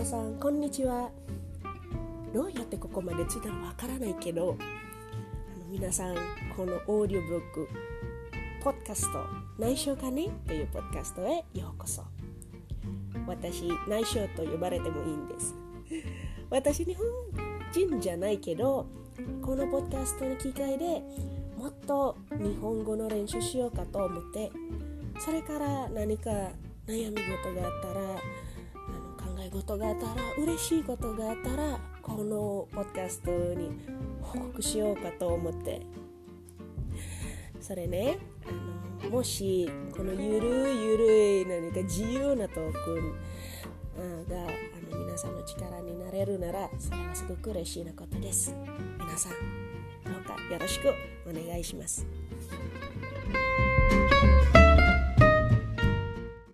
皆さんこんにちは。どうやってここまでついたのわからないけどあの皆さんこのオーディオブログポッドキャスト内緒かね？というポッドキャストへようこそ。私内緒と呼ばれてもいいんです。私日本人じゃないけどこのポッドキャストの機会でもっと日本語の練習しようかと思ってそれから何か悩み事があったらあの考え事があったら嬉しいことがあったらこのポッドキャストに報告しようかと思ってそれねあのもしこのゆるいゆるい何か自由なトークンがあの皆さんの力になれるならそれはすごく嬉しいなことです皆さんどうかよろしくお願いします。